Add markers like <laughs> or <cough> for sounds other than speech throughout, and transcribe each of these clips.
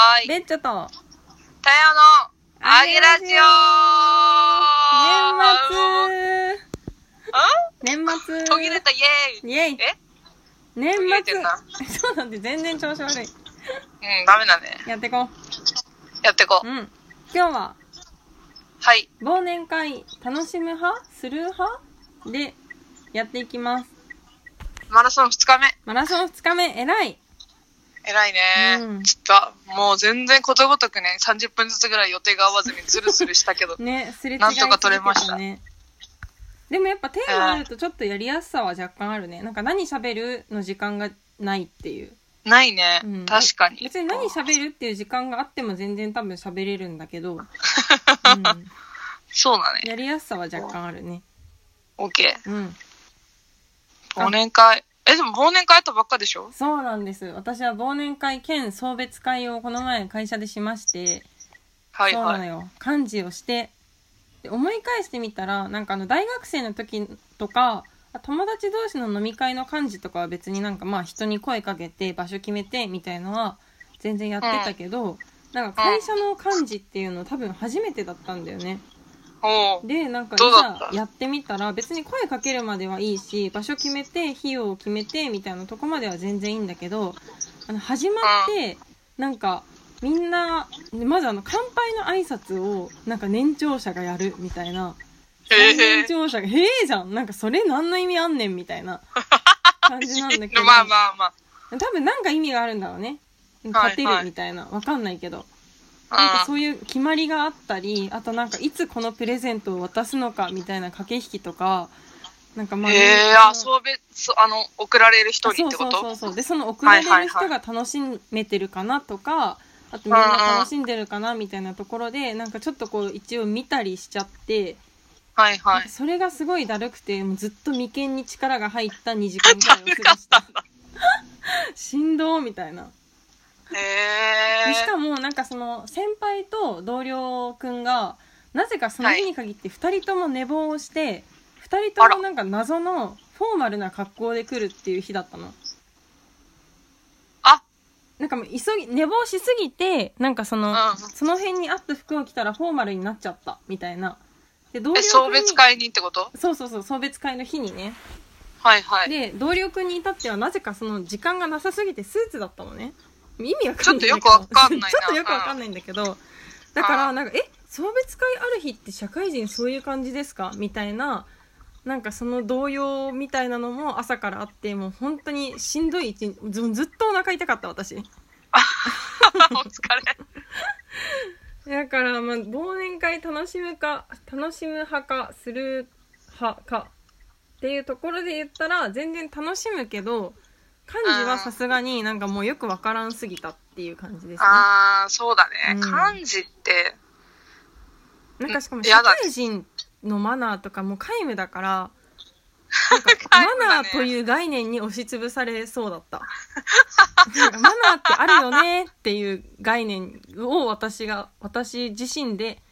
はーい。ベッチョと、タヤの、あげラジオ年末年末ん途切れた、イェーイイェイえ？年途切れてんな末そうなんで全然調子悪い。うん、ダメだね。やってこやってこう。うん。今日は、う。はい。忘年会、楽しむ派？する派？で、やっていきます。マラソン2日目。マラソン2日目、偉い偉いね、うんちょっと、もう全然ことごとくね、30分ずつぐらい予定が合わずにズルズルしたけど。ね、すれ違いなんとか取れましたね。でもやっぱテーマあるとちょっとやりやすさは若干あるね。なんか何喋るの時間がないっていう。ないね、うん確かに。別に何喋るっていう時間があっても全然多分喋れるんだけど、<laughs> うん、そうだね。やりやすさは若干あるね。OK。うん。忘年会。え、でも忘年会やったばっかでしょ？そうなんです。私は忘年会兼送別会をこの前会社でしまして、はいそうなはい。のよ。幹事をして、で思い返してみたら、なんかあの大学生の時とか、友達同士の飲み会の幹事とかは別になんかまあ人に声かけて場所決めてみたいのは全然やってたけど、なんか会社の幹事っていうの多分初めてだったんだよね。おうで、なんかいどうだった？ざやってみたら別に声かけるまではいいし、場所決めて、費用を決めてみたいなとこまでは全然いいんだけど、あの始まって、なんかみんな、まずあの乾杯の挨拶をなんか年長者がやるみたいな。年長者が、へえじゃんなんかそれ何の意味あんねんみたいな <laughs> 感じなんだけど。まあまあまあ。多分なんか意味があるんだろうね。はい勝てるみたいな。わかんないけど。なんかそういう決まりがあったり、あとなんかいつこのプレゼントを渡すのかみたいな駆け引きとか、なんかまあ、へえ、あ、そうべ、あの、送られる人にってこと？そうそうそう。で、その送られる人が楽しめてるかなとか、あとみんな楽しんでるかなみたいなところで、なんかちょっとこう一応見たりしちゃって、はいはい。それがすごいだるくて、もうずっと眉間に力が入った2時間ぐらいを過ごし <laughs> た。<laughs> しんどーみたいな。でしかもなんかその先輩と同僚くんがなぜかその日に限って2人とも寝坊をして2人ともなんか謎のフォーマルな格好で来るっていう日だったの。あ、なんかもう急ぎ寝坊しすぎてなんかその、うん。その辺に合った服を着たらフォーマルになっちゃったみたいな。で同僚送別会にってこと？そうそうそう送別会の日にね。はいはい。で同僚くんに至ってはなぜかその時間がなさすぎてスーツだったのね意味わかんないちょっとよくわかんないな。ちょっとよくわかんないんだけどだからうんなんかえ送別会ある日って社会人そういう感じですか？みたいななんかその動揺みたいなのも朝からあってもう本当にしんどい一日ずずっとお腹痛かった私。お疲れ。<laughs> だからまあ忘年会楽しむか楽しむ派かする派かっていうところで言ったら全然楽しむけど漢字はさすがになんかもうよくわからんすぎたっていう感じですね。あー、そうだね。うん。漢字って、なんかしかも社やだね。会人のマナーとかも皆無だから <laughs> なんか皆無だね。マナーという概念に押しつぶされそうだった。<laughs> なんかマナーってあるよねっていう概念を私が私自身で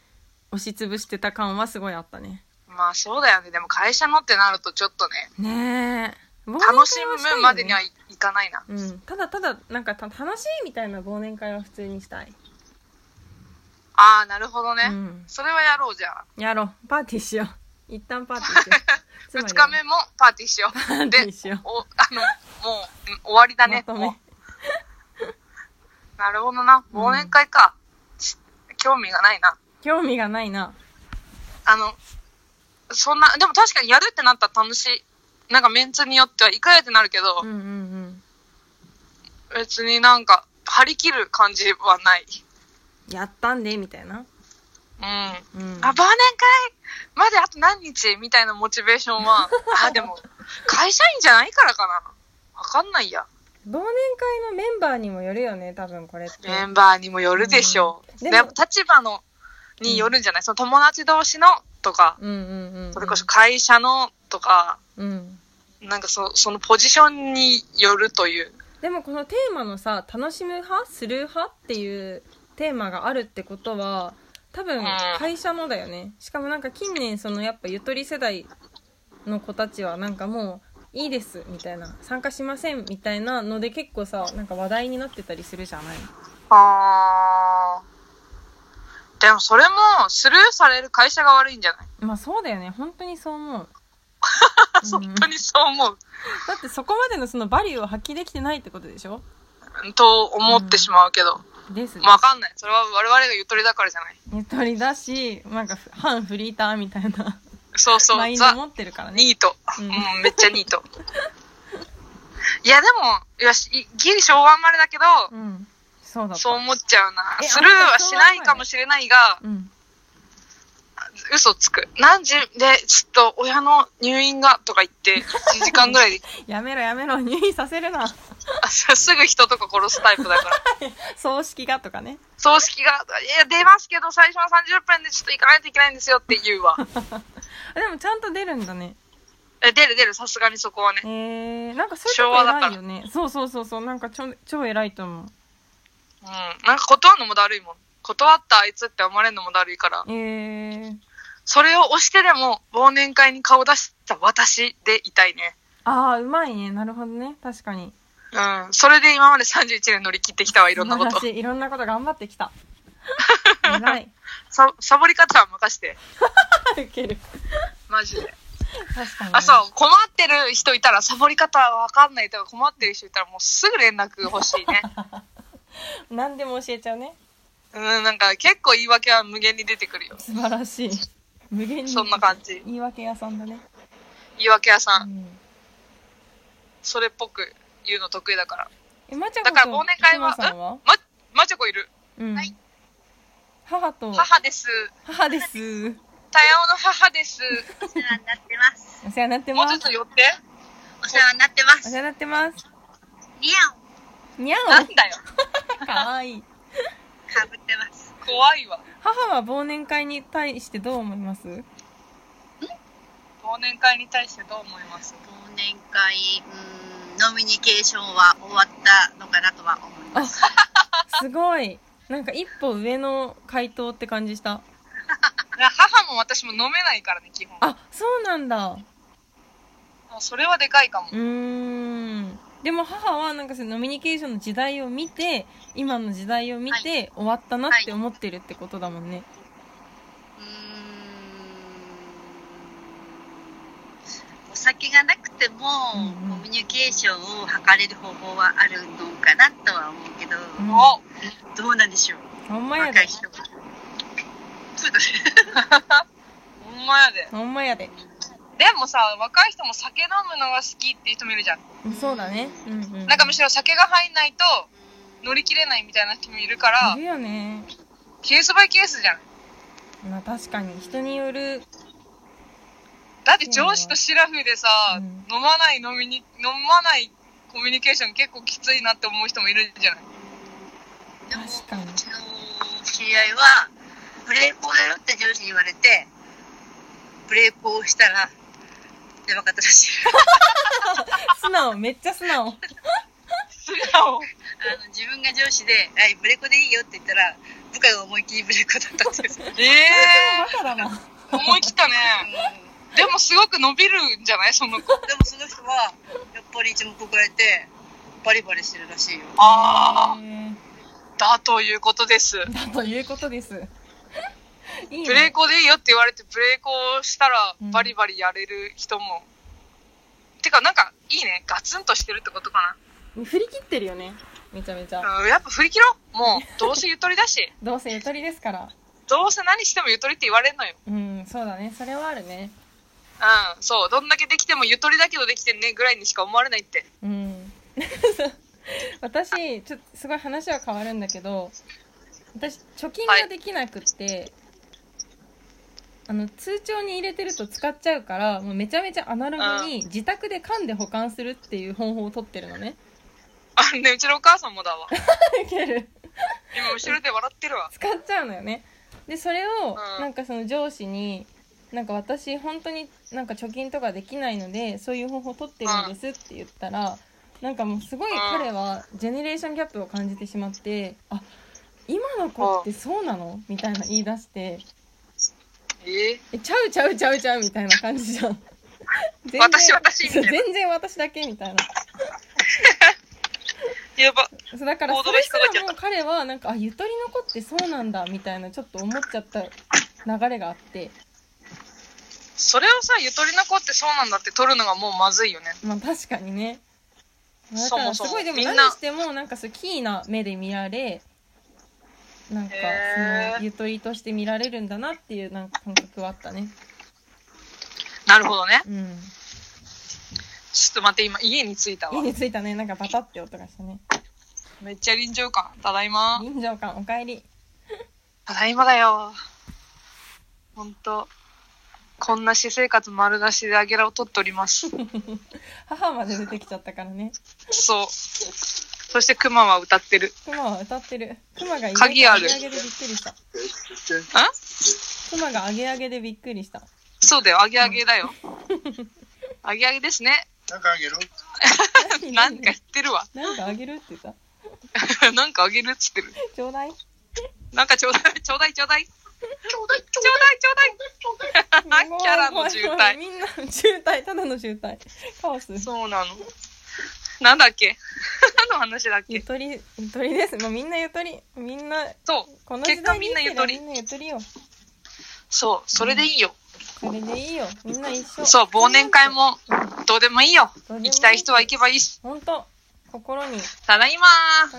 押しつぶしてた感はすごいあったね。まあそうだよね。でも会社のってなるとちょっとね、ねえ楽しむまでにはいいかないな。うん、ただただなんかた楽しいみたいな忘年会は普通にしたい、あー、なるほどね。うん、それはやろうじゃあ。やろうパーティーしよう一旦パーティーしようつまり二日目もパーティーしよパーう。でティー、しようお、あの、もう、うん終わりだね。まもうなるほどな。忘年会か。ち興味がないな。興味がないなあの、そんな、でも確かにやるってなったら楽しい。なんかメンツによっては、いかやってなるけど、うんうんうん別になんか、張り切る感じはない。やったんでみたいなうん。うんあ、忘年会まであと何日みたいなモチベーションは、<laughs> あ、でも、会社員じゃないからかな。わかんないや。忘年会のメンバーにもよるよね多分これってメンバーにもよるでしょう。うんでも立場の、によるんじゃない、その友達同士のとか、うんうんうんうんそれこそ会社のとか、うん。なんかそそのポジションによるという。でもこのテーマのさ楽しむ派する派っていうテーマがあるってことは多分会社のだよね。しかもなんか近年そのやっぱゆとり世代の子たちはなんかもういいですみたいな参加しませんみたいなので結構さなんか話題になってたりするじゃない？あでもそれも、スルーされる会社が悪いんじゃない、まあそうだよね。本当にそう思う <laughs> 本当にそう思う。だってそこまでのそのバリューを発揮できてないってことでしょ？と思ってしまうけど。ですまあわかんない。それは我々がゆとりだからじゃない。ゆとりだしなんか反フリーターみたいなそうそう。ザ <laughs>・ マインド持ってるからねニート。ううんん、めっちゃニート。いや、でも、よし、いギリ昭和生まれだけど、うんそうそう思っちゃうな。えスルーはしないかもしれないが、うん嘘つく。何時で、ちょっと親の入院が、とか言って、1時間ぐらいで、<laughs> やめろやめろ入院させるなあすぐ人とか殺すタイプだから。<laughs> 葬式がとかね葬式が、いや、出ますけど、最初の30分でちょっと行かないといけないんですよって言うわ。あ <laughs> でもちゃんと出るんだねえ、出る出る、さすがにそこはね。えー、なんかそういうとこ偉いよねそうそうそうそうなんかちょ超偉いと思ううん。なんか断るのもだるいもん。断ったあいつって思われるのもだるいから。えー、それを押してでも、忘年会に顔出した私でいたいね。ああうまいねなるほどね確かにうん。それで今まで31年乗り切ってきたわ、いろんなこといいろんなこと頑張ってきた <laughs> 偉いさ、サボり方は任して。<laughs> ウケるマジで。確かにね、あ、そう、困ってる人いたら、サボり方わかんないとか困ってる人いたら、もうすぐ連絡欲しいね。<laughs> 何でも教えちゃうねうん、なんか結構言い訳は無限に出てくるよ。素晴らしい無限にそんな感じ。言い訳屋さんだね、言い訳屋さ。うんん、それっぽく言うの得意だから。えまちゃだから忘年会は、さんは？ん？ま、まちょこいる。うん、はい母と母です。母です <laughs> 多様の母です。お世話になってます。お世話になってもうちょっますと寄って。お世話になってます。お世話になってますニャにゃなんだよ。お <laughs> かわいいンかぶってます。怖いわ。母は忘年会に対してどう思います？忘年会に対してどう思います？忘年会、うーん、ノミニケーションは終わったのかなとは思います。すごいなんか一歩上の回答って感じした母も私も飲めないからね、基本。あそうなんだもうそれはでかいかもう。ーんでも母はなんかそのノミニケーションの時代を見て今の時代を見て終わったなって思ってるってことだもんね、うーん。お酒がなくても、コミュニケーションを図れる方法はあるのかなとは思うけど、うんおどうなんでしょう？ほんまやで若い人が。そうだね。<laughs> ほんまやで。ほんまやででもさ、若い人も酒飲むのが好きっていう人もいるじゃん。そうだねうんうんなんかむしろ酒が入んないと乗り切れないみたいな人もいるからいる、よねケースバイケースじゃん。まあ確かに人によるだって上司とシラフでさ、うん飲まない飲みに、飲まないコミュニケーション結構きついなって思う人もいるじゃない。でも確かにうちの知り合いは、ブレーコだよって上司に言われて、ブレーコをしたら、やばかったらしい。素直めっちゃ素直素直。あの自分が上司で、はい、ブレーコでいいよって言ったら、部下が思いっきりブレーコだったっていう。ええバカだなー、思い切ったね。でもすごく伸びるんじゃない？その子。でもその人は、やっぱり一目置かれて、バリバリしてるらしいよ。ああ、へだということです。ーだということですいいねブレーコでいいよって言われてブレーコをしたらうんバリバリやれる人も。てかなんかいいね。ガツンとしてるってことか振り切ってるよねめちゃめちゃな。うん、やっぱ振り切ろう。もう、どうせゆとりだし。<laughs> どうせゆとりですからどうせ何してもゆとりって言われんのよ。うんそうだねそれはあるねうん、そう。どんだけできてもゆとりだけどできてんねぐらいにしか思われないって。うん <laughs> 私ちょっとすごい話は変わるんだけど私貯金ができなくって、あの通帳に入れてると使っちゃうからもうめちゃめちゃアナログに自宅で缶で保管するっていう方法を取ってるのね。あ、ね、うちのお母さんもだわ。<laughs> いける。今後ろで笑ってるわ。使っちゃうのよね。でそれをうん。なんかその上司になんか私本当になんか貯金とかできないのでそういう方法を取ってるんですって言ったらなんかもうすごい彼はジェネレーションギャップを感じてしまってあ今の子ってそうなの？みたいな言い出してえ？えちゃうちゃうちゃうちゃうみたいな感じじゃん。<laughs> 全私私みたいな。全然私だけみたいな。<laughs> やば。そうだからそれすらも彼はなんかあゆとりの子ってそうなんだみたいなちょっと思っちゃった流れがあって。それをさ、ゆとりの子ってそうなんだって取るのがもうまずいよね。まあ確かにね。だからすごいでも何してもなんかそうキーな目で見られなんかそのゆとりとして見られるんだなっていうなんか感覚はあったねなるほどね。うんちょっと待って、今家に着いたわ。家に着いたねなんかバタって音がしたねめっちゃ臨場感。ただいま。臨場感おかえりただいまだよ。ほんと。こんな私生活丸出しでアゲラを取っております。<laughs> 母まで出てきちゃったからねそう。そしてクマは歌ってる。クマは歌ってるクマが鍵ある上げ上げでびっくりしたんクマが上げ上げでびっくりしたそうだよ、アゲアゲだよ。アゲアゲですね。なんかあげる？<laughs> なんか言ってるわ。なんかあげるって言った？<laughs> なんかあげるっつってる。ちょうだいなんかちょうだい、ちょうだい、ちょうだい。ちょうだい、ちょうだい、ちょうだい。キャラの渋滞。みんな渋滞ただの渋滞カオスそうなの。なんだっけ？何 <laughs> の話だっけ？ゆとりゆとりですもうみんなゆとりみんなそう。この時結果代みんなゆとりみ。んなゆとりよそう、それでいいよ。それでいいよみんな一緒そう、忘年会もどうでもいいよ。どうでもいい行きたい人は行けばいいし。ほんと心にただいま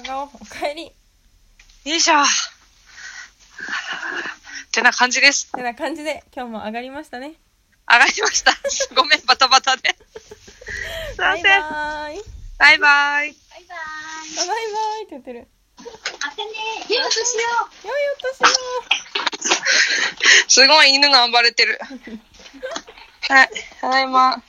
従おかえりよいしょ。てな感じです。てな感じで今日も上がりましたね上がりました。ごめん、バタバタで。すいません。バイバーイバイバイ。って言ってる。またね。良いお年を。良いお年をすごい犬が暴れてる。<laughs> はい、ただいま。